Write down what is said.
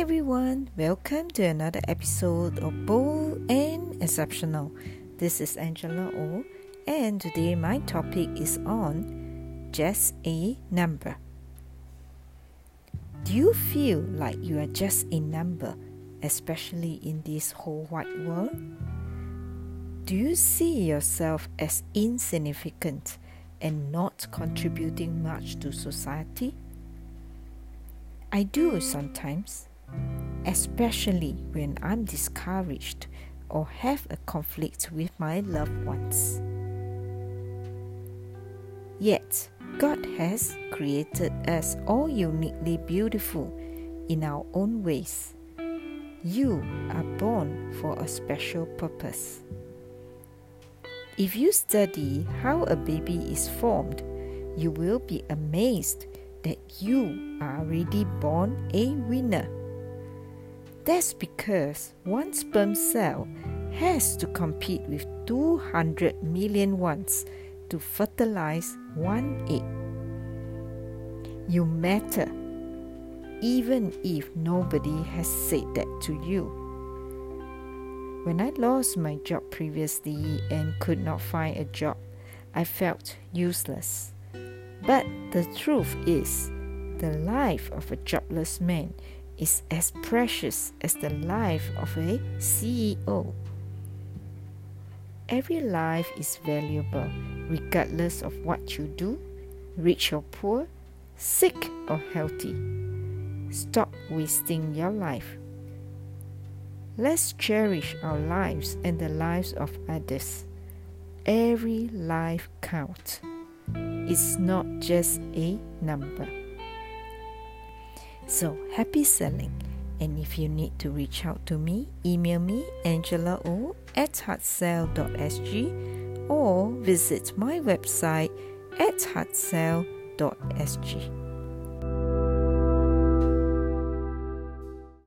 Everyone, welcome to another episode of Bold and Exceptional. This is Angela O, and today my topic is on just a number. Do you feel like you are just a number, especially in this whole wide world? Do you see yourself as insignificant and not contributing much to society? I do sometimes, especially when I'm discouraged or have a conflict with my loved ones. Yet, God has created us all uniquely beautiful in our own ways. You are born for a special purpose. If you study how a baby is formed, you will be amazed that you are already born a winner. That's because one sperm cell has to compete with 200 million ones to fertilize one egg. You matter, even if nobody has said that to you. When I lost my job previously and could not find a job, I felt useless. But the truth is, the life of a jobless man is as precious as the life of a CEO. Every life is valuable, regardless of what you do, rich or poor, sick or healthy. Stop wasting your life. Let's cherish our lives and the lives of others. Every life counts. It's not just a number. So happy selling. And if you need to reach out to me, email me angelao at heartsell.sg or visit my website at heartsell.sg.